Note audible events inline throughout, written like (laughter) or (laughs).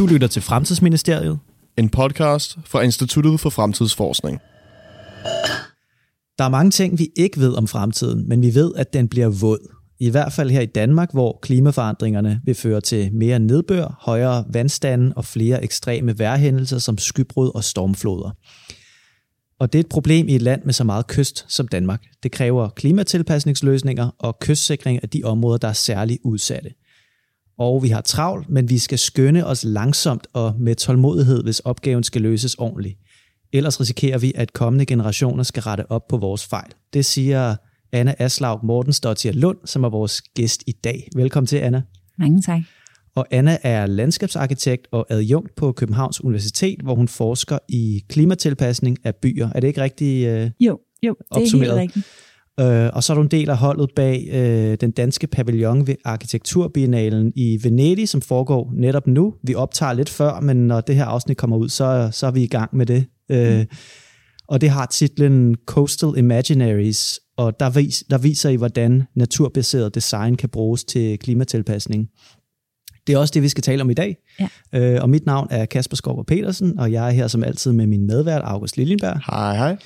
Du lytter til Fremtidsministeriet. En podcast fra Instituttet for Fremtidsforskning. Der er mange ting, vi ikke ved om fremtiden, men vi ved, at den bliver våd. I hvert fald her i Danmark, hvor klimaforandringerne vil føre til mere nedbør, højere vandstande og flere ekstreme vejrhændelser som skybrud og stormfloder. Og det er et problem i et land med så meget kyst som Danmark. Det kræver klimatilpasningsløsninger og kystsikring af de områder, der er særligt udsatte. Og vi har travlt, men vi skal skynde os langsomt og med tålmodighed, hvis opgaven skal løses ordentligt. Ellers risikerer vi, at kommende generationer skal rette op på vores fejl. Det siger Anna Aslaug Mortensdottir Lund, som er vores gæst i dag. Velkommen til, Anna. Mange tak. Og Anna er landskabsarkitekt og adjunkt på Københavns Universitet, hvor hun forsker i klimatilpasning af byer. Er det ikke rigtigt øh, Jo, jo, det er helt rigtigt. Øh, og så er du en del af holdet bag øh, den danske pavillon ved Arkitekturbiennalen i Venedig, som foregår netop nu. Vi optager lidt før, men når det her afsnit kommer ud, så, så er vi i gang med det. Øh, mm. Og det har titlen Coastal Imaginaries, og der, vis, der viser I, hvordan naturbaseret design kan bruges til klimatilpasning. Det er også det, vi skal tale om i dag. Ja. Øh, og mit navn er Kasper Skorper Petersen, og jeg er her som altid med min medvært, August Liljenberg. Hej, hej.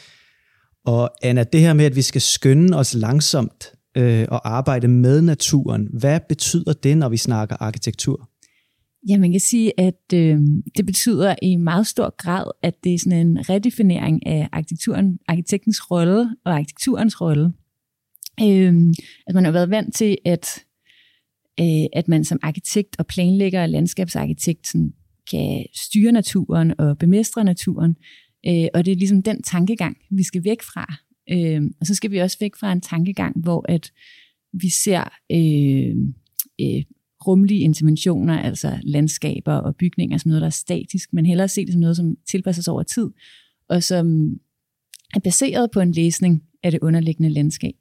Og Anna, det her med, at vi skal skynde os langsomt øh, og arbejde med naturen, hvad betyder det, når vi snakker arkitektur? Ja, man kan sige, at øh, det betyder i meget stor grad, at det er sådan en redefinering af arkitekturen, arkitektens rolle og arkitekturens rolle. Øh, at man har været vant til, at, øh, at man som arkitekt og planlægger og landskabsarkitekt sådan, kan styre naturen og bemestre naturen. Øh, og det er ligesom den tankegang, vi skal væk fra. Øh, og så skal vi også væk fra en tankegang, hvor at vi ser øh, øh, rumlige interventioner, altså landskaber og bygninger som noget, der er statisk, men hellere se det som noget, som tilpasses over tid, og som er baseret på en læsning af det underliggende landskab.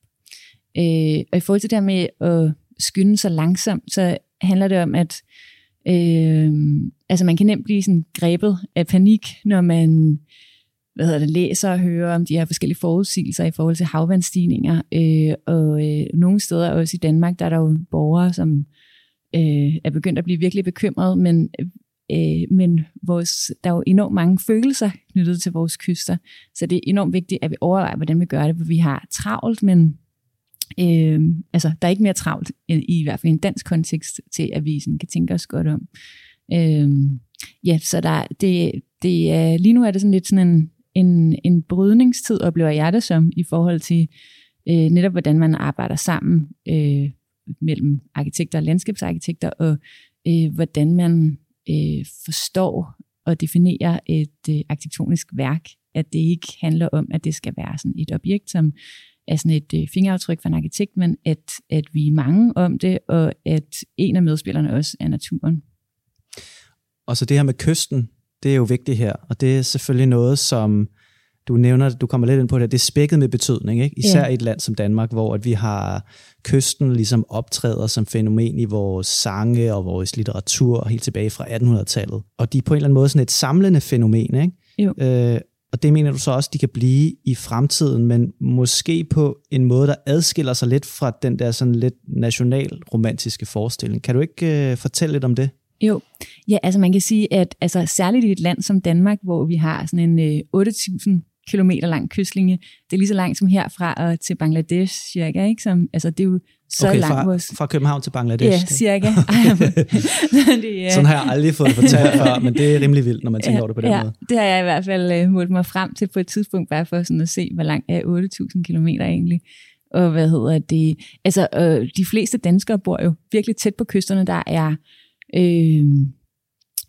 Øh, og i forhold til det her med at skynde sig langsomt, så handler det om, at øh, altså man kan nemt blive sådan grebet af panik, når man hvad hedder det, læser og hører om de her forskellige forudsigelser i forhold til havvandstigninger. Øh, og øh, nogle steder, også i Danmark, der er der jo borgere, som øh, er begyndt at blive virkelig bekymret, men, øh, øh, men vores, der er jo enormt mange følelser knyttet til vores kyster, så det er enormt vigtigt, at vi overvejer, hvordan vi gør det, for vi har travlt, men øh, altså, der er ikke mere travlt, i, i hvert fald i en dansk kontekst, til at vi sådan, kan tænke os godt om. Øh, ja, så der, det, det lige nu er det sådan lidt sådan en, en, en brydningstid, oplever jeg det som, i forhold til øh, netop, hvordan man arbejder sammen øh, mellem arkitekter og landskabsarkitekter, og øh, hvordan man øh, forstår og definerer et øh, arkitektonisk værk, at det ikke handler om, at det skal være sådan et objekt, som er sådan et øh, fingeraftryk fra en arkitekt, men at, at vi er mange om det, og at en af medspillerne også er naturen. Og så det her med kysten, det er jo vigtigt her, og det er selvfølgelig noget, som du nævner, du kommer lidt ind på det, det er spækket med betydning, ikke? især ja. i et land som Danmark, hvor at vi har kysten ligesom optræder som fænomen i vores sange og vores litteratur helt tilbage fra 1800-tallet. Og de er på en eller anden måde sådan et samlende fænomen. Ikke? Jo. Øh, og det mener du så også, de kan blive i fremtiden, men måske på en måde, der adskiller sig lidt fra den der sådan lidt national-romantiske forestilling. Kan du ikke øh, fortælle lidt om det? Jo, ja, altså man kan sige, at altså, særligt i et land som Danmark, hvor vi har sådan en øh, 8.000 kilometer lang kystlinje. Det er lige så langt som herfra og til Bangladesh, cirka. Ikke? Som, altså, det er jo så okay, langt. Fra, vores... fra København til Bangladesh? Ja, cirka. (laughs) (laughs) det er... Sådan har jeg aldrig fået fortalt før, men det er rimelig vildt, når man tænker ja, over det på den ja, måde. det har jeg i hvert fald uh, målt mig frem til på et tidspunkt, bare for sådan at se, hvor langt er 8.000 kilometer egentlig. Og hvad hedder det? Altså, øh, de fleste danskere bor jo virkelig tæt på kysterne. Der er øh,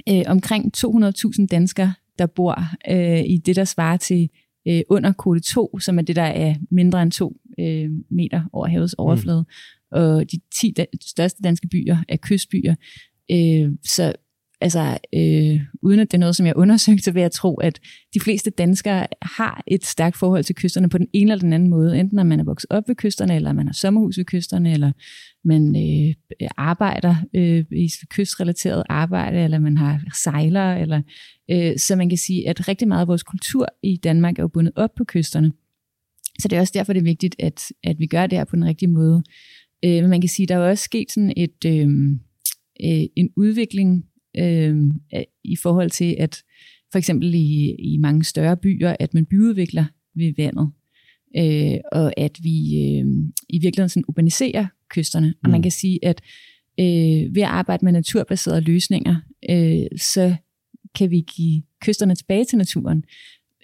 øh, omkring 200.000 danskere, der bor øh, i det, der svarer til øh, under kode 2, som er det, der er mindre end 2 øh, meter over havets mm. overflade. Mm. Og de 10 da- største danske byer er kystbyer. Øh, så altså, øh, uden at det er noget, som jeg undersøgte, så vil jeg tro, at de fleste danskere har et stærkt forhold til kysterne på den ene eller den anden måde. Enten når man er vokset op ved kysterne, eller man har sommerhus ved kysterne, eller man øh, arbejder øh, i kystrelateret arbejde, eller man har sejlere. Eller, øh, så man kan sige, at rigtig meget af vores kultur i Danmark er jo bundet op på kysterne. Så det er også derfor, det er vigtigt, at, at vi gør det her på den rigtige måde. Øh, men man kan sige, at der er også sket sådan et, øh, øh, en udvikling øh, i forhold til, at for eksempel i, i mange større byer, at man byudvikler ved vandet, øh, og at vi øh, i virkeligheden sådan urbaniserer kysterne. Og man mm. kan sige, at øh, ved at arbejde med naturbaserede løsninger, øh, så kan vi give kysterne tilbage til naturen.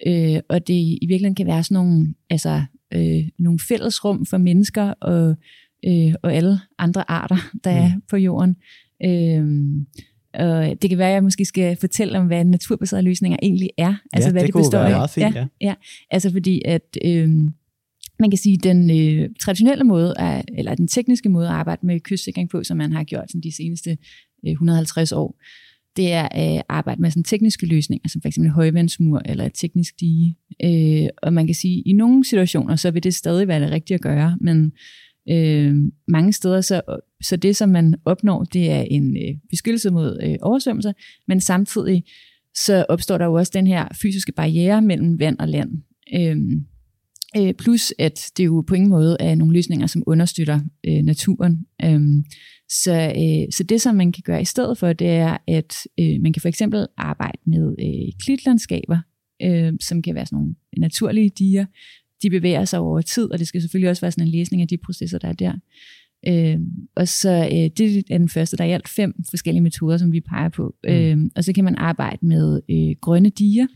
Øh, og det i virkeligheden kan være sådan nogle, altså, øh, nogle fællesrum for mennesker og, øh, og alle andre arter, der mm. er på jorden. Øh, og det kan være, at jeg måske skal fortælle om, hvad naturbaserede løsninger egentlig er. Altså, ja, hvad det, det består af. Fint, ja, ja. ja, altså fordi, at øh, man kan sige, den øh, traditionelle måde, at, eller den tekniske måde at arbejde med kystsikring på, som man har gjort de seneste øh, 150 år, det er at arbejde med sådan tekniske løsninger, som f.eks. højvandsmur eller et teknisk dige. Øh, og man kan sige, at i nogle situationer, så vil det stadig være det rigtige at gøre, men øh, mange steder, så, så det, som man opnår, det er en øh, beskyttelse mod øh, oversvømmelser, men samtidig så opstår der jo også den her fysiske barriere mellem vand og land. Øh, øh, plus at det jo på ingen måde er nogle løsninger, som understøtter øh, naturen. Øh, så, øh, så det, som man kan gøre i stedet for, det er, at øh, man kan for eksempel arbejde med øh, klitlandskaber, øh, som kan være sådan nogle naturlige diger, de bevæger sig over tid, og det skal selvfølgelig også være sådan en læsning af de processer, der er der. Øh, og så øh, det er den første, der er i alt fem forskellige metoder, som vi peger på. Mm. Øh, og så kan man arbejde med øh, grønne diger,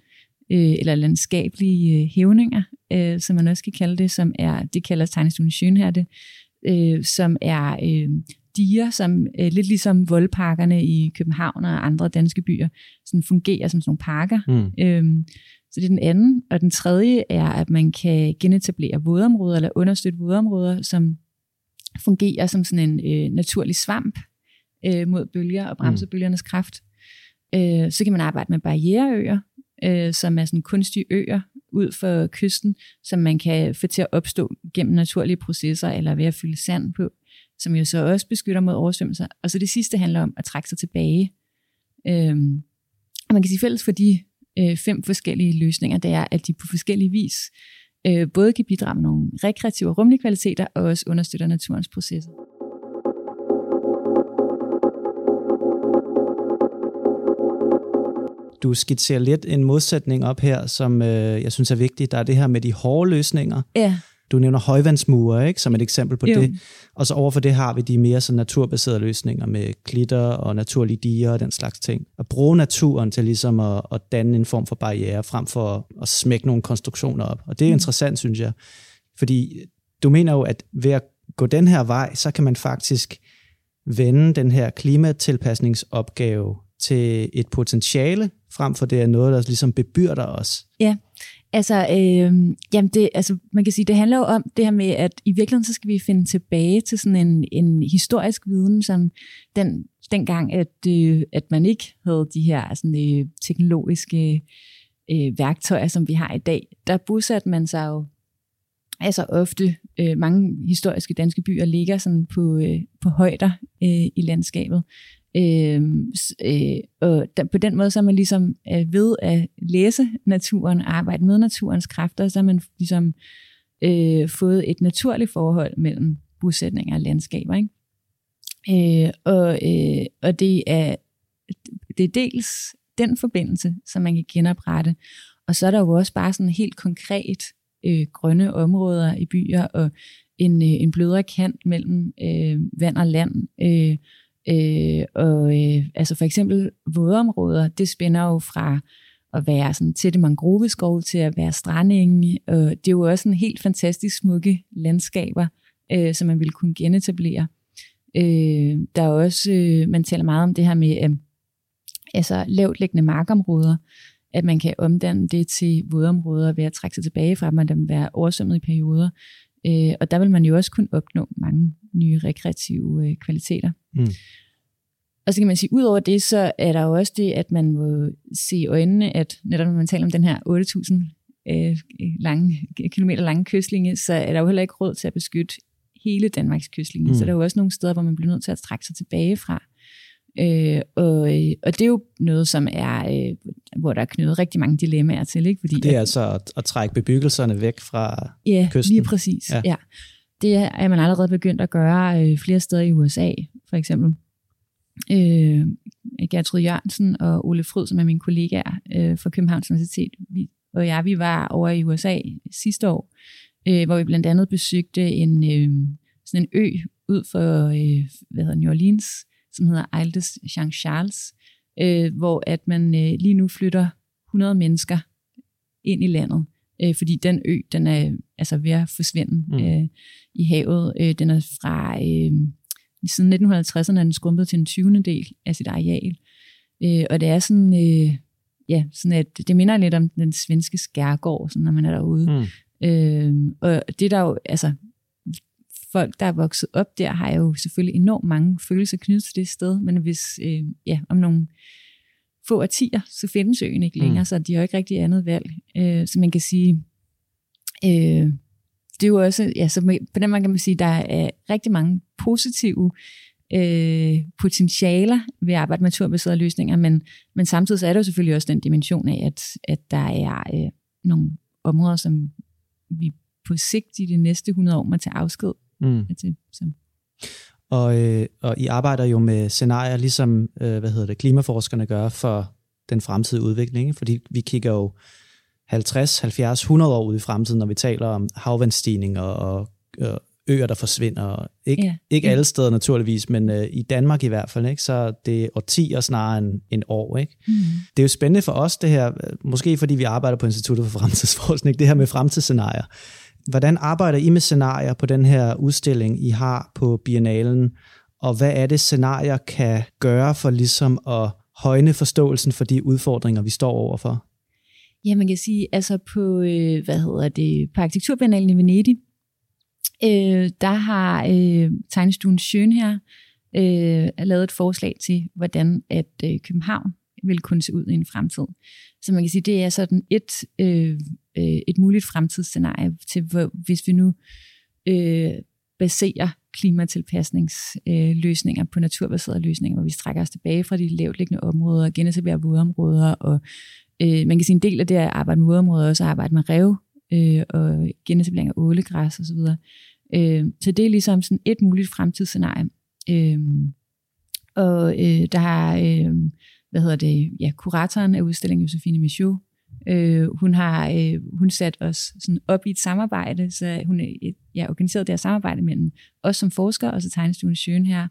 øh, eller landskabelige øh, hævninger, øh, som man også kan kalde det, som er, det kalder Tegnestuen Schönherde, øh, som er øh, diger, som øh, lidt ligesom voldparkerne i København og andre danske byer, sådan fungerer som sådan nogle parker. Mm. Øh, så det er den anden. Og den tredje er, at man kan genetablere vådområder, eller understøtte vådområder, som fungerer som sådan en øh, naturlig svamp øh, mod bølger og bremse mm. bølgernes kraft. Øh, så kan man arbejde med barriereøer, øh, som er sådan kunstige øer ud for kysten, som man kan få til at opstå gennem naturlige processer, eller ved at fylde sand på, som jo så også beskytter mod oversvømmelser. Og så det sidste handler om at trække sig tilbage. Øhm, og man kan sige fælles for de øh, fem forskellige løsninger, det er, at de på forskellige vis øh, både kan bidrage med nogle rekreative og rumlige kvaliteter, og også understøtter naturens processer. Du skitserer lidt en modsætning op her, som øh, jeg synes er vigtig. Der er det her med de hårde løsninger. Ja. Du nævner højvandsmure ikke, som et eksempel på jo. det. Og så overfor det har vi de mere så naturbaserede løsninger med klitter og naturlige diger og den slags ting. At bruge naturen til ligesom at, at danne en form for barriere, frem for at, at smække nogle konstruktioner op. Og det er mm. interessant, synes jeg. Fordi du mener jo, at ved at gå den her vej, så kan man faktisk vende den her klimatilpasningsopgave til et potentiale, frem for det er noget, der ligesom bebyrder os. Ja, Altså, øh, jamen det, altså, man kan sige, det handler jo om det her med, at i virkeligheden så skal vi finde tilbage til sådan en, en historisk viden, som den, dengang, at, øh, at man ikke havde de her sådan, øh, teknologiske øh, værktøjer, som vi har i dag. Der bosatte man sig jo altså ofte, øh, mange historiske danske byer ligger sådan på, øh, på højder øh, i landskabet. Øh, øh, og der, på den måde så er man ligesom øh, ved at læse naturen, arbejde med naturens kræfter, så har man ligesom øh, fået et naturligt forhold mellem bosætninger og landskaber. Ikke? Øh, og, øh, og det er, det er dels den forbindelse, som man kan genoprette, og så er der jo også bare sådan helt konkret øh, grønne områder i byer, og en, øh, en blødere kant mellem øh, vand og land, øh, Øh, og øh, altså for eksempel vådområder, det spænder jo fra at være sådan tætte mangroveskov til at være strandenge. Og det er jo også en helt fantastisk smukke landskaber, øh, som man vil kunne genetablere. Øh, der er også, øh, man taler meget om det her med øh, altså lavt liggende markområder, at man kan omdanne det til vådområder ved at trække sig tilbage fra, dem, og dem være oversvømmet i perioder. Øh, og der vil man jo også kunne opnå mange nye rekreative øh, kvaliteter. Mm. Og så kan man sige, ud over det, så er der jo også det, at man må se i øjnene, at netop når man taler om den her 8.000 øh, lange, kilometer lange kystlinje, så er der jo heller ikke råd til at beskytte hele Danmarks kystlinje. Mm. Så der er jo også nogle steder, hvor man bliver nødt til at trække sig tilbage fra. Øh, og, og det er jo noget, som er, øh, hvor der er knyttet rigtig mange dilemmaer til. Ikke? Fordi, det er at, altså at, at trække bebyggelserne væk fra ja, kysten? lige præcis. Ja. ja. Det er man allerede begyndt at gøre øh, flere steder i USA, for eksempel. øh, Gertrud Jørgensen og Ole Fryd, som er mine kollegaer øh, fra Københavns Universitet, vi, og jeg, vi var over i USA sidste år, øh, hvor vi blandt andet besøgte en, øh, sådan en ø ud for øh, hvad hedder New Orleans, som hedder Isle de Jean Charles, øh, hvor at man øh, lige nu flytter 100 mennesker ind i landet, øh, fordi den ø, den er altså ved at forsvinde mm. øh, i havet. Øh, den er fra, øh, siden 1950'erne er den skrumpet til en 20. del af sit areal. Øh, og det er sådan, øh, ja, sådan at det minder lidt om den svenske skærgård, sådan, når man er derude. Mm. Øh, og det der jo, altså, folk, der er vokset op der, har jo selvfølgelig enormt mange følelser knyttet til det sted, men hvis, øh, ja, om nogle få årtier, så findes øen ikke længere, mm. så de har jo ikke rigtig andet valg. Øh, så man kan sige, øh, det er jo også, ja, så på den måde kan man sige, der er rigtig mange positive øh, potentialer ved at arbejde med naturbaserede løsninger, men, men samtidig så er der jo selvfølgelig også den dimension af, at, at der er øh, nogle områder, som vi på sigt i de næste 100 år må tage afsked mm. til. Så. Og, øh, og I arbejder jo med scenarier, ligesom øh, hvad hedder det, klimaforskerne gør for den fremtidige udvikling, fordi vi kigger jo 50, 70, 100 år ud i fremtiden, når vi taler om havvandstigning og, øer, der forsvinder. Ikke, yeah. ikke alle steder naturligvis, men øh, i Danmark i hvert fald. Ikke? Så det er årtier snarere end, end år. Ikke? Mm. Det er jo spændende for os, det her, måske fordi vi arbejder på Instituttet for Fremtidsforskning, det her med fremtidsscenarier. Hvordan arbejder I med scenarier på den her udstilling, I har på Biennalen, og hvad er det, scenarier kan gøre for ligesom at højne forståelsen for de udfordringer, vi står overfor? Ja, man kan sige, altså på, øh, hvad hedder det, på Arkitekturbiennalen i Venedig, øh, der har øh, tegnestuen Schön her øh, lavet et forslag til, hvordan at øh, København vil kunne se ud i en fremtid. Så man kan sige, det er sådan et, øh, øh, et muligt fremtidsscenarie til, hvor, hvis vi nu øh, baserer klimatilpasningsløsninger øh, på naturbaserede løsninger, hvor vi strækker os tilbage fra de lavt liggende områder, genetablerer vådområder, og øh, man kan sige, en del af det at arbejde med vådområder også at arbejde med rev øh, og genetablering af ålegræs osv. Øh, så det er ligesom sådan et muligt fremtidsscenarie. Øh, og øh, der har, øh, hvad hedder det, ja, kuratoren af udstillingen, Josefine Michaud, Øh, hun har øh, hun sat os sådan op i et samarbejde, så hun er ja, organiseret det her samarbejde mellem os som forskere og så tegnestuen Sjøen her.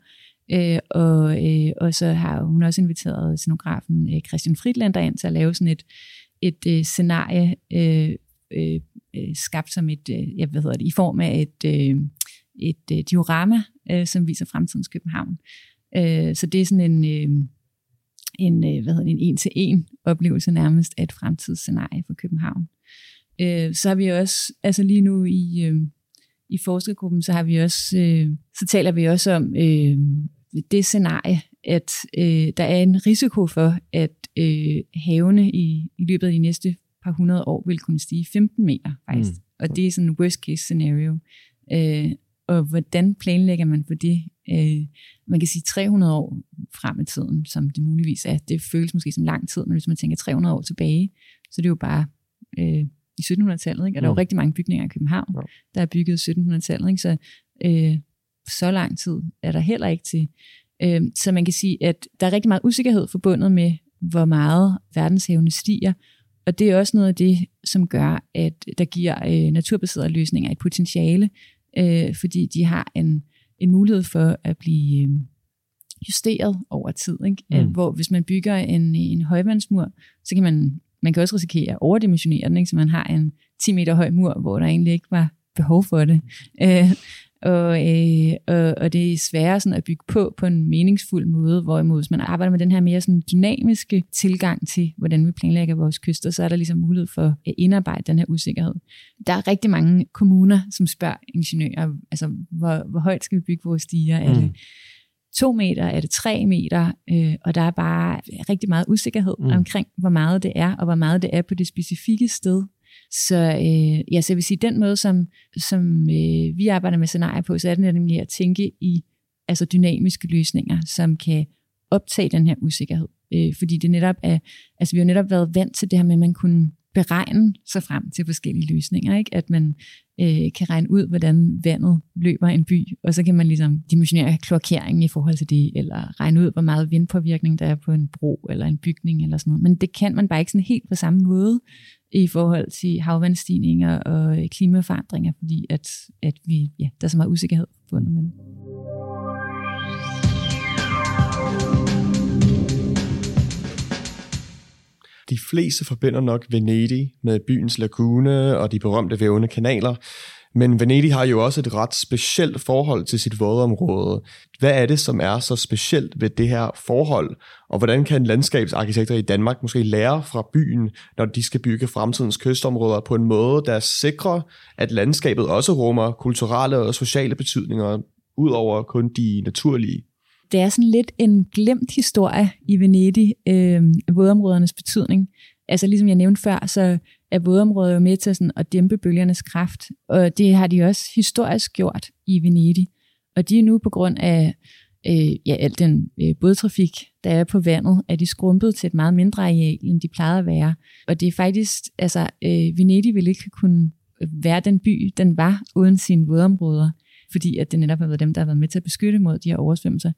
Øh, og, øh, og så har hun også inviteret scenografen øh, Christian Fridlander ind til at lave sådan et, et øh, scenarie øh, øh, øh skabt som et, øh, jeg hvad hedder det, i form af et, øh, et øh, diorama, øh, som viser fremtidens København. Øh, så det er sådan en, øh, en, øh, hvad hedder det, en en-til-en oplevelse nærmest af et fremtidsscenarie for København. Øh, så har vi også, altså lige nu i, øh, i forskergruppen, så har vi også, øh, så taler vi også om øh, det scenarie, at øh, der er en risiko for, at øh, havene i, i løbet af de næste par hundrede år vil kunne stige 15 meter faktisk. Mm. Og det er sådan en worst case scenario. Øh, og hvordan planlægger man for det? Øh, man kan sige 300 år frem i tiden, som det muligvis er. Det føles måske som lang tid, men hvis man tænker 300 år tilbage, så det er jo bare øh, i 1700-tallet. Ikke? Og der er jo mm. rigtig mange bygninger i København, ja. der er bygget i 1700-tallet. Ikke? Så øh, så lang tid er der heller ikke til. Øh, så man kan sige, at der er rigtig meget usikkerhed forbundet med, hvor meget verdenshavene stiger, og det er også noget af det, som gør, at der giver øh, naturbaserede løsninger et potentiale, øh, fordi de har en, en mulighed for at blive øh, justeret over tid. Ikke? Mm. Hvor hvis man bygger en, en højvandsmur, så kan man, man kan også risikere at overdimensionere den, ikke? så man har en 10 meter høj mur, hvor der egentlig ikke var behov for det. Øh, og, øh, og, og det er sværere sådan at bygge på på en meningsfuld måde, hvorimod hvis man arbejder med den her mere sådan dynamiske tilgang til, hvordan vi planlægger vores kyster, så er der ligesom mulighed for at indarbejde den her usikkerhed. Der er rigtig mange kommuner, som spørger ingeniører, altså hvor, hvor højt skal vi bygge vores stiger? Mm. Er det mm to meter, er det tre meter, øh, og der er bare rigtig meget usikkerhed mm. omkring, hvor meget det er, og hvor meget det er på det specifikke sted, så, øh, ja, så jeg vil sige, den måde, som, som øh, vi arbejder med scenarier på, så er det nemlig at tænke i altså dynamiske løsninger, som kan optage den her usikkerhed. Øh, fordi det netop er, altså vi har netop været vant til det her med, at man kunne beregne sig frem til forskellige løsninger. Ikke? At man øh, kan regne ud, hvordan vandet løber i en by, og så kan man ligesom dimensionere kloakeringen i forhold til det, eller regne ud, hvor meget vindpåvirkning der er på en bro eller en bygning eller sådan noget. Men det kan man bare ikke sådan helt på samme måde i forhold til havvandstigninger og klimaforandringer, fordi at, at vi, ja, der er så meget usikkerhed forbundet med det. De fleste forbinder nok Venedig med byens lagune og de berømte vævende kanaler, men Venedig har jo også et ret specielt forhold til sit vådområde. Hvad er det, som er så specielt ved det her forhold, og hvordan kan landskabsarkitekter i Danmark måske lære fra byen, når de skal bygge fremtidens kystområder på en måde, der sikrer, at landskabet også rummer kulturelle og sociale betydninger, ud over kun de naturlige? Det er sådan lidt en glemt historie i Venedig, øh, vådområdernes betydning. Altså ligesom jeg nævnte før, så er vådområder jo med til sådan at dæmpe bølgernes kraft, og det har de også historisk gjort i Venedig. Og de er nu på grund af øh, ja, al den øh, bådtrafik, der er på vandet, er de skrumpet til et meget mindre areal, end de plejede at være. Og det er faktisk, altså øh, Venedig ville ikke kunne være den by, den var uden sine vådområder fordi at det netop har været dem, der har været med til at beskytte mod de her oversvømmelser.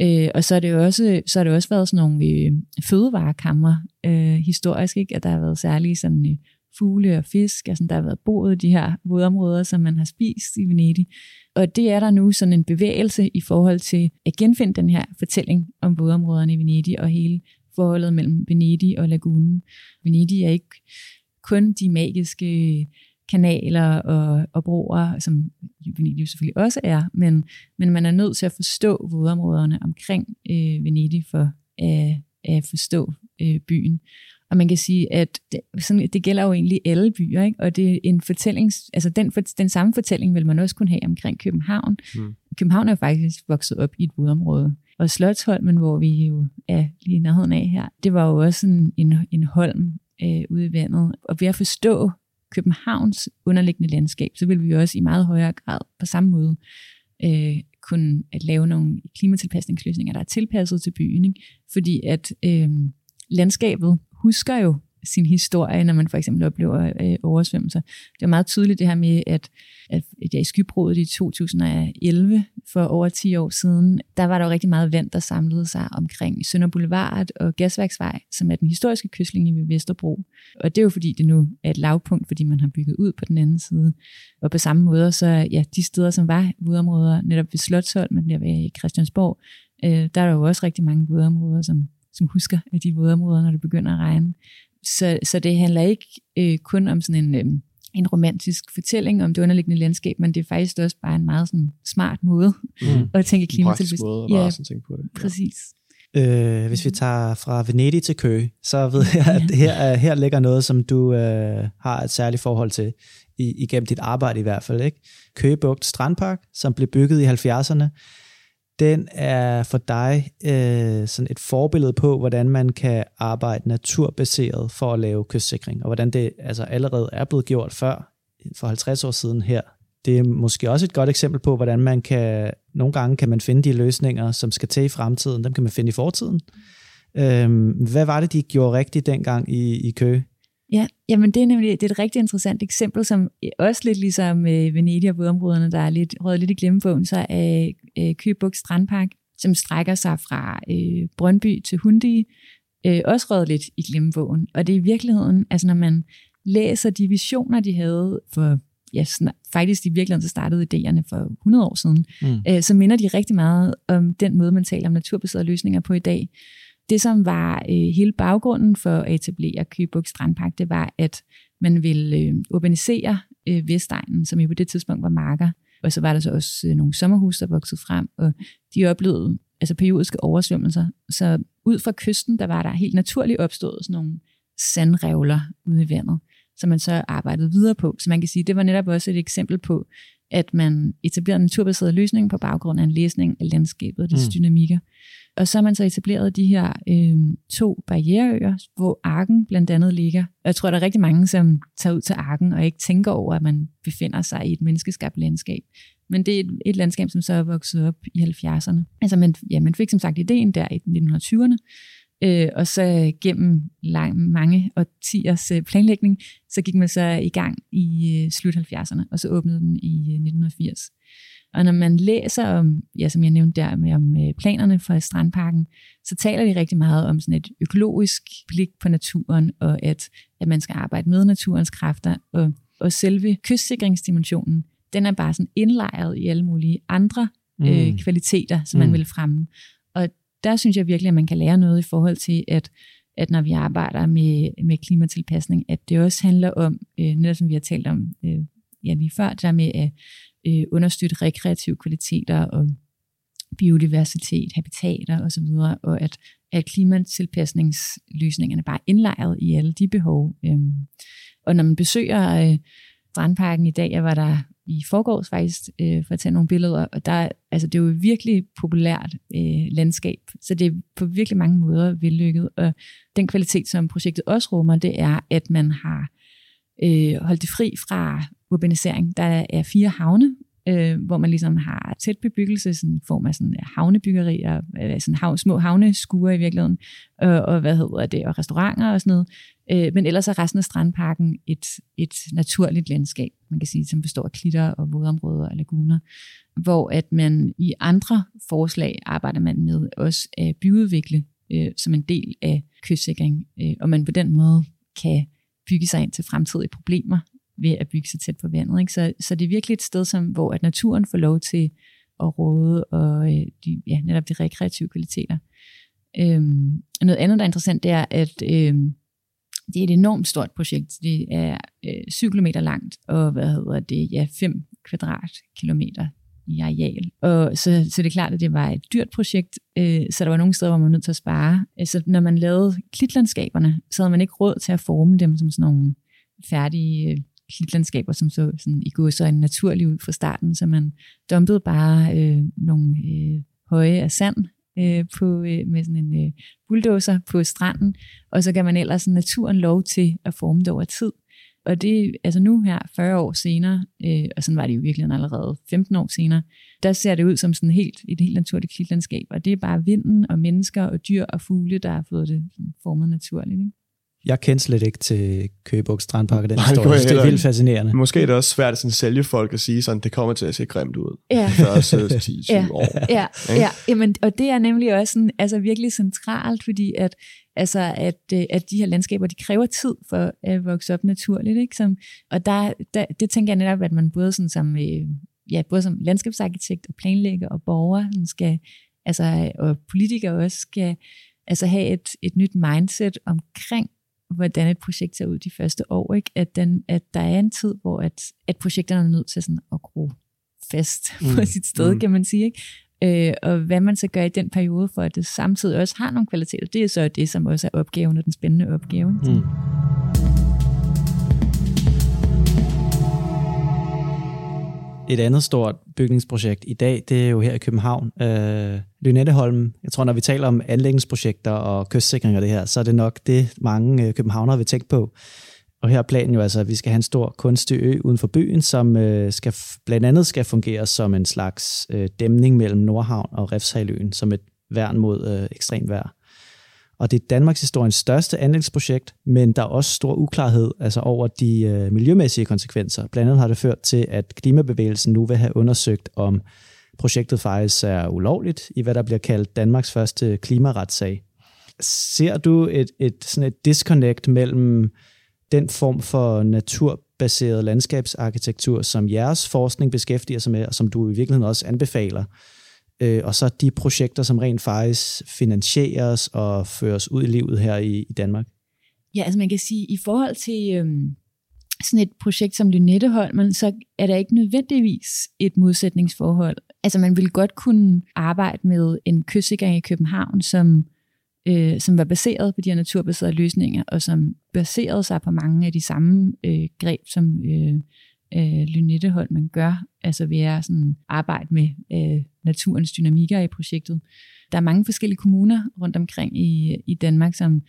Øh, og så er det jo også, så har det også været sådan nogle øh, fødevarekammer øh, historisk, ikke? at der har været særlige sådan, øh, fugle og fisk, altså der har været boet i de her vådområder, som man har spist i Venedig. Og det er der nu sådan en bevægelse i forhold til at genfinde den her fortælling om vådområderne i Venedig og hele forholdet mellem Venedig og lagunen. Venedig er ikke kun de magiske kanaler og, og broer, som Venedig selvfølgelig også er, men, men man er nødt til at forstå vådområderne omkring øh, Venedig for at, at forstå øh, byen. Og man kan sige, at det, sådan, det gælder jo egentlig alle byer, ikke? og det er en fortælling, altså den, den samme fortælling vil man også kunne have omkring København. Mm. København er jo faktisk vokset op i et vådområde. Og Slotsholmen, hvor vi jo er lige i nærheden af her, det var jo også en, en, en holm øh, ude i vandet. Og ved at forstå Københavns underliggende landskab, så vil vi også i meget højere grad på samme måde øh, kunne at lave nogle klimatilpasningsløsninger, der er tilpasset til byen. Ikke? Fordi at øh, landskabet husker jo sin historie, når man for eksempel oplever øh, oversvømmelser. Det er meget tydeligt det her med, at, at, at jeg i skybrudet i 2011, for over 10 år siden, der var der jo rigtig meget vand, der samlede sig omkring Sønder Boulevard og Gasværksvej, som er den historiske kystlinje ved Vesterbro. Og det er jo fordi, det nu er et lavpunkt, fordi man har bygget ud på den anden side. Og på samme måde, så ja, de steder, som var vådområder, netop ved Slotsholm, der ved Christiansborg, øh, der er der jo også rigtig mange vådområder, som som husker de vådområder, når det begynder at regne. Så, så det handler ikke øh, kun om sådan en, øh, en romantisk fortælling om det underliggende landskab, men det er faktisk også bare en meget sådan, smart måde mm. at tænke klimatilpasning. måde at ja, tænke på det. Ja. Præcis. Øh, hvis vi tager fra Venedig til Køge, så ved jeg, at her, her ligger noget, som du øh, har et særligt forhold til, i, igennem dit arbejde i hvert fald. Ikke? Køgebugt Strandpark, som blev bygget i 70'erne, den er for dig øh, sådan et forbillede på, hvordan man kan arbejde naturbaseret for at lave kystsikring, og hvordan det altså allerede er blevet gjort før, for 50 år siden her. Det er måske også et godt eksempel på, hvordan man kan, nogle gange kan man finde de løsninger, som skal til i fremtiden, dem kan man finde i fortiden. Øh, hvad var det, de gjorde rigtigt dengang i, i Køge? Ja, jamen det er nemlig det er et rigtig interessant eksempel, som også lidt ligesom øh, Venedig og vådområderne, der er lidt røget lidt i glemmebogen, så er øh, Købuk Strandpark, som strækker sig fra øh, Brøndby til Hundi, øh, også røget lidt i glemmebogen. Og det er i virkeligheden, altså når man læser de visioner, de havde for ja, faktisk i virkeligheden så startede idéerne for 100 år siden, mm. øh, så minder de rigtig meget om den måde, man taler om naturbaserede løsninger på i dag. Det, som var øh, hele baggrunden for at etablere Købuk Strandpark, det var, at man ville øh, urbanisere øh, Vestegnen, som jo på det tidspunkt var marker. Og så var der så også øh, nogle sommerhus, der voksede frem, og de oplevede altså periodiske oversvømmelser. Så ud fra kysten, der var der helt naturligt opstået sådan nogle sandrevler ude i vandet, som man så arbejdede videre på. Så man kan sige, det var netop også et eksempel på, at man etablerede en naturbaseret løsning på baggrund af en læsning af landskabet og dets mm. dynamikker. Og så har man så etableret de her øh, to barriereøer, hvor Arken blandt andet ligger. Og jeg tror, der er rigtig mange, som tager ud til Arken og ikke tænker over, at man befinder sig i et menneskeskabt landskab. Men det er et, et landskab, som så er vokset op i 70'erne. Altså man, ja, man fik som sagt ideen der i 1920'erne, Øh, og så gennem lang, mange årtiers øh, planlægning, så gik man så i gang i øh, slut 70'erne, og så åbnede den i øh, 1980. Og når man læser om, ja, som jeg nævnte der, med om øh, planerne for Strandparken, så taler de rigtig meget om sådan et økologisk blik på naturen, og at, at man skal arbejde med naturens kræfter, og, og selve kystsikringsdimensionen, den er bare sådan indlejret i alle mulige andre øh, mm. kvaliteter, som mm. man vil fremme. Der synes jeg virkelig, at man kan lære noget i forhold til, at, at når vi arbejder med, med klimatilpasning, at det også handler om, øh, netop som vi har talt om øh, ja, lige før, der med at øh, understøtte rekreative kvaliteter og biodiversitet, habitater osv., og, og at, at klimatilpasningsløsningerne bare er indlejret i alle de behov. Øhm, og når man besøger øh, Strandparken i dag, jeg var der i forgårs faktisk, øh, for at tage nogle billeder, og der, altså, det er jo et virkelig populært øh, landskab, så det er på virkelig mange måder vellykket, og den kvalitet, som projektet også rummer, det er, at man har øh, holdt det fri fra urbanisering. Der er fire havne, øh, hvor man ligesom har tæt bebyggelse sådan i form af sådan havnebyggerier, øh, sådan hav, små havneskuer i virkeligheden, og, og hvad hedder det, og restauranter og sådan noget. Øh, men ellers er resten af strandparken et, et naturligt landskab, man kan sige, som består af klitter og vådområder og laguner, hvor at man i andre forslag arbejder man med også at byudvikle øh, som en del af kystsikring, øh, og man på den måde kan bygge sig ind til fremtidige problemer ved at bygge sig tæt på vandet. Ikke? Så, så det er virkelig et sted, som, hvor at naturen får lov til at råde, og øh, de, ja, netop de rekreative kvaliteter. Øhm, noget andet, der er interessant, det er, at øh, det er et enormt stort projekt. Det er øh, 7 km langt, og hvad hedder det, ja, 5 kvadratkilometer i areal. Og så, så det er klart, at det var et dyrt projekt, øh, så der var nogle steder, hvor man var nødt til at spare. Altså, når man lavede klitlandskaberne, så havde man ikke råd til at forme dem som sådan nogle færdige øh, klitlandskaber, som så sådan, i går så en naturlig ud fra starten, så man dumpede bare øh, nogle øh, høje af sand øh, på, øh, med sådan en øh, bulldozer på stranden, og så kan man ellers naturen lov til at forme det over tid. Og det, altså nu her, 40 år senere, øh, og sådan var det jo virkelig allerede 15 år senere, der ser det ud som sådan helt, et helt naturligt klitlandskab, og det er bare vinden og mennesker og dyr og fugle, der har fået det formet naturligt. Ikke? Jeg kendte slet ikke til Køgebuks Strandpark den historie. Det, det er vildt fascinerende. Måske er det også svært at sådan sælge folk og sige sådan, det kommer til at se grimt ud. Ja. Første 10-20 ja. år. Ja, ja. Jamen, og det er nemlig også sådan, altså virkelig centralt, fordi at, altså at, øh, at de her landskaber, de kræver tid for at vokse op naturligt. Ikke? Som, og der, der, det tænker jeg netop, at man både, sådan som, øh, ja, både som landskabsarkitekt og planlægger og borger skal, altså, og politikere også skal altså have et, et nyt mindset omkring hvordan et projekt ser ud de første år. Ikke? At, den, at der er en tid, hvor at, at projekterne er nødt til sådan at gro fast (laughs) mm. på sit sted, mm. kan man sige. Ikke? Øh, og hvad man så gør i den periode, for at det samtidig også har nogle kvaliteter, det er så det, som også er opgaven og den spændende opgave. Mm. Et andet stort bygningsprojekt i dag, det er jo her i København. Øh, Lynetteholm, jeg tror, når vi taler om anlægningsprojekter og kystsikring og det her, så er det nok det, mange øh, københavnere vil tænke på. Og her er planen jo altså, at vi skal have en stor kunstig ø uden for byen, som øh, skal, blandt andet skal fungere som en slags øh, dæmning mellem Nordhavn og Refshaløen, som et værn mod øh, ekstrem vejr. Og det er Danmarks historiens største anlægsprojekt, men der er også stor uklarhed altså over de øh, miljømæssige konsekvenser. Blandt andet har det ført til, at klimabevægelsen nu vil have undersøgt, om projektet faktisk er ulovligt i hvad der bliver kaldt Danmarks første klimaretssag. Ser du et, et, sådan et disconnect mellem den form for naturbaseret landskabsarkitektur, som jeres forskning beskæftiger sig med, og som du i virkeligheden også anbefaler, øh, og så de projekter, som rent faktisk finansieres og føres ud i livet her i, i Danmark? Ja, altså man kan sige, i forhold til øhm, sådan et projekt som Lynetteholmen, så er der ikke nødvendigvis et modsætningsforhold. Altså man ville godt kunne arbejde med en kystsikring i København, som, øh, som var baseret på de her naturbaserede løsninger, og som baserede sig på mange af de samme øh, greb, som øh, øh, Lynetteholmen gør, altså ved at sådan arbejde med øh, naturens dynamikker i projektet. Der er mange forskellige kommuner rundt omkring i, i Danmark, som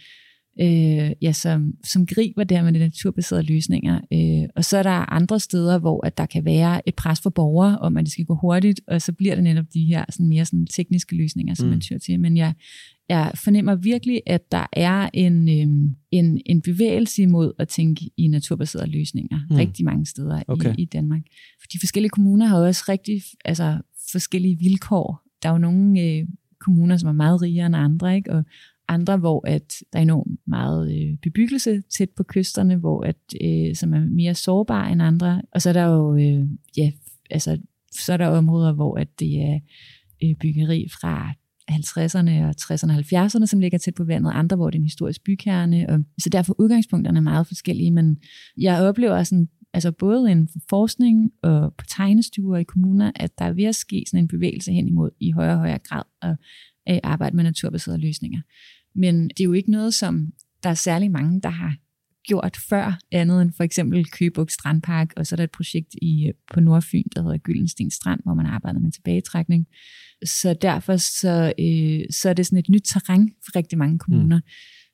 øh, ja, som, som griber der med de naturbaserede løsninger. Øh, og så er der andre steder, hvor at der kan være et pres for borgere om, at det skal gå hurtigt, og så bliver det netop de her sådan mere sådan tekniske løsninger, som mm. man tyr til. Men jeg jeg fornemmer virkelig, at der er en, øhm, en, en bevægelse imod at tænke i naturbaserede løsninger mm. rigtig mange steder okay. i, i Danmark. For de forskellige kommuner har også rigtig altså, forskellige vilkår. Der er jo nogle øh, kommuner, som er meget rigere end andre, ikke? og andre, hvor at der er enormt meget øh, bebyggelse tæt på kysterne, hvor at, øh, som er mere sårbare end andre. Og så er der jo øh, ja, altså, så er der områder, hvor at det er øh, byggeri fra 50'erne og 60'erne og 70'erne, som ligger tæt på vandet, andre, hvor det er en historisk bykerne. Og, så derfor udgangspunkterne er meget forskellige, men jeg oplever sådan, altså både en forskning og på tegnestuer i kommuner, at der er ved at ske sådan en bevægelse hen imod i højere og højere grad at, at arbejde med naturbaserede løsninger. Men det er jo ikke noget, som der er særlig mange, der har gjort før, andet end for eksempel Købuk Strandpark, og så er der et projekt i, på Nordfyn, der hedder Gyldensten Strand, hvor man arbejder med tilbagetrækning. Så derfor så, øh, så er det sådan et nyt terræn for rigtig mange kommuner. Mm.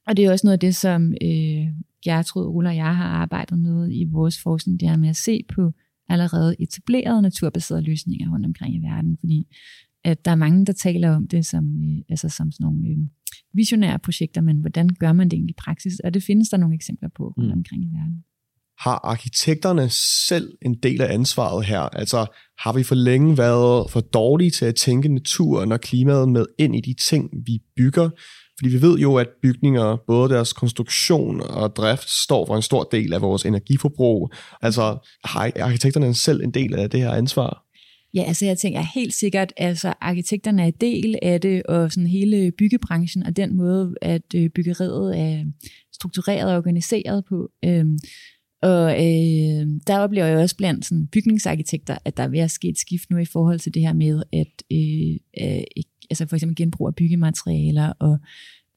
Og det er også noget af det, som øh, Gertrud, Ola og jeg har arbejdet med i vores forskning, det er med at se på allerede etablerede naturbaserede løsninger rundt omkring i verden, fordi at der er mange, der taler om det som, øh, altså som sådan nogle øh, visionære projekter, men hvordan gør man det egentlig i praksis? Og det findes der nogle eksempler på rundt mm. omkring i verden. Har arkitekterne selv en del af ansvaret her? Altså har vi for længe været for dårlige til at tænke naturen og klimaet med ind i de ting, vi bygger? Fordi vi ved jo, at bygninger, både deres konstruktion og drift, står for en stor del af vores energiforbrug. Altså har arkitekterne selv en del af det her ansvar? Ja, altså jeg tænker helt sikkert, altså arkitekterne er del af det, og sådan hele byggebranchen, og den måde, at øh, byggeriet er struktureret og organiseret på. Øhm, og øh, der oplever jeg også blandt sådan, bygningsarkitekter, at der er ved at ske et skift nu i forhold til det her med, at øh, øh, altså for eksempel genbrug af byggematerialer, og,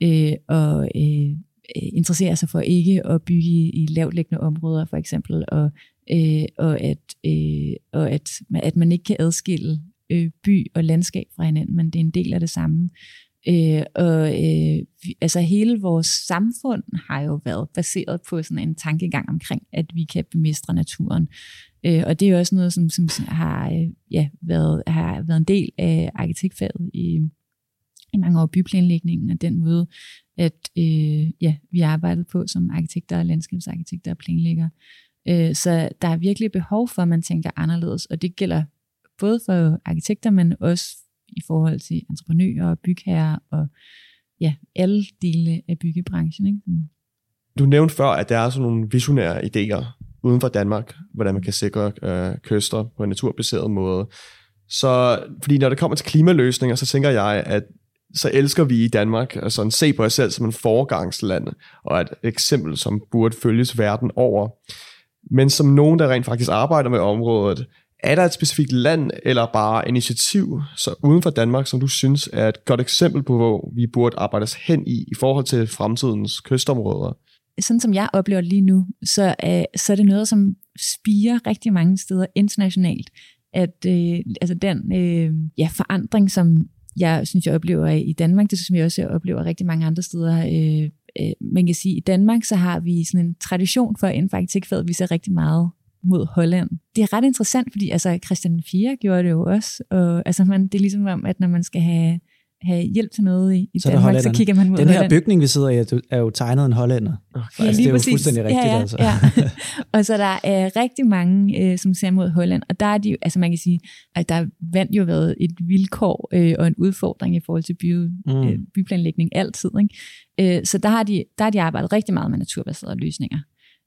øh, og øh, øh, interessere sig for ikke at bygge i, i lavtliggende områder for eksempel, og øh, og, at, øh, og at, at man ikke kan adskille øh, by og landskab fra hinanden, men det er en del af det samme. Øh, og øh, vi, altså hele vores samfund har jo været baseret på sådan en tankegang omkring, at vi kan bemestre naturen. Øh, og det er jo også noget, som, som har, øh, ja, været, har været en del af arkitektfaget i, i mange år byplanlægningen, og den måde, at øh, ja, vi har arbejdet på som arkitekter og landskabsarkitekter og planlæggere. Øh, så der er virkelig behov for, at man tænker anderledes, og det gælder både for arkitekter, men også i forhold til entreprenører og bygherrer og ja, alle dele af byggebranchen. Ikke? Mm. Du nævnte før, at der er sådan nogle visionære idéer uden for Danmark, hvordan man kan sikre øh, kyster på en naturbaseret måde. Så fordi når det kommer til klimaløsninger, så tænker jeg, at så elsker vi i Danmark at sådan se på os selv som en foregangsland, og et eksempel, som burde følges verden over. Men som nogen, der rent faktisk arbejder med området, er der et specifikt land eller bare initiativ så uden for Danmark, som du synes er et godt eksempel på, hvor vi burde arbejde os hen i, i forhold til fremtidens kystområder? Sådan som jeg oplever lige nu, så er, så er det noget, som spiger rigtig mange steder internationalt. At øh, altså den øh, ja, forandring, som jeg synes, jeg oplever i Danmark, det synes jeg også, jeg oplever rigtig mange andre steder øh, øh, man kan sige, i Danmark, så har vi sådan en tradition for inden for arkitektfaget, vi ser rigtig meget mod Holland. Det er ret interessant, fordi altså, Christian 4 gjorde det jo også, og altså, man, det er ligesom om, at når man skal have have hjælp til noget i, i så Danmark, så kigger man mod Den her Holland. bygning, vi sidder i, er jo tegnet en hollænder. Okay. Ja, altså, det er jo præcis. fuldstændig rigtigt. Ja, ja, altså. ja. (laughs) og så der er rigtig mange, øh, som ser mod Holland, og der er de, altså man kan sige, at der vand jo været et vilkår øh, og en udfordring i forhold til by, mm. øh, byplanlægning altid. Ikke? Øh, så der har, de, der har de arbejdet rigtig meget med naturbaserede løsninger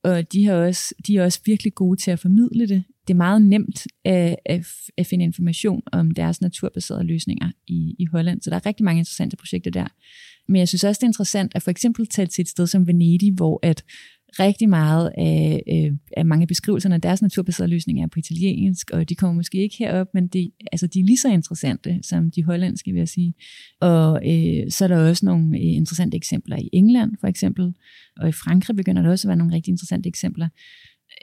og de, har også, de er også virkelig gode til at formidle det. Det er meget nemt at, at, at finde information om deres naturbaserede løsninger i, i Holland, så der er rigtig mange interessante projekter der. Men jeg synes også, det er interessant at for eksempel tage til et sted som Venedig, hvor at rigtig meget af, øh, af mange af beskrivelserne af deres naturbaserede løsninger er på italiensk, og de kommer måske ikke herop, men de, altså, de er lige så interessante som de hollandske, vil jeg sige. Og øh, så er der også nogle øh, interessante eksempler i England, for eksempel, og i Frankrig begynder der også at være nogle rigtig interessante eksempler.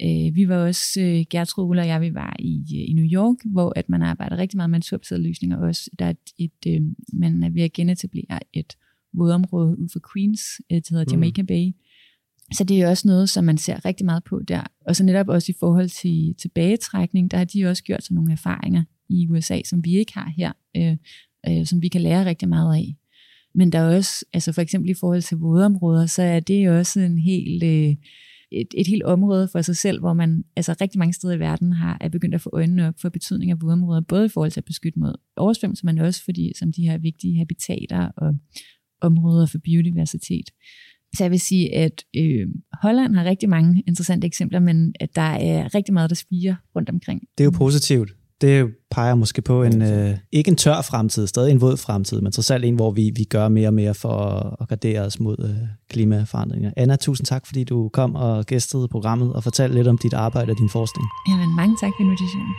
Øh, vi var også, øh, Gertrud Ulla og jeg, vi var i, øh, i New York, hvor at man arbejder rigtig meget med naturbaserede løsninger også. Der er et, øh, man er ved at genetablere et vådområde ud for Queens, øh, det hedder Jamaica mm. Bay, så det er jo også noget, som man ser rigtig meget på der. Og så netop også i forhold til tilbagetrækning, der har de også gjort sig nogle erfaringer i USA, som vi ikke har her, øh, øh, som vi kan lære rigtig meget af. Men der er også, altså for eksempel i forhold til vådområder, så er det jo også en helt, øh, et, et helt område for sig selv, hvor man altså rigtig mange steder i verden har er begyndt at få øjnene op for betydning af vådområder, både i forhold til at beskytte mod oversvømmelse, men også fordi som de her vigtige habitater og områder for biodiversitet. Så jeg vil sige, at øh, Holland har rigtig mange interessante eksempler, men at der er rigtig meget, der spiger rundt omkring. Det er jo positivt. Det peger måske på en, øh, ikke en tør fremtid, stadig en våd fremtid, men trods alt en, hvor vi, vi gør mere og mere for at gardere os mod øh, klimaforandringer. Anna, tusind tak, fordi du kom og gæstede programmet og fortalte lidt om dit arbejde og din forskning. Jamen, mange tak for invitationen.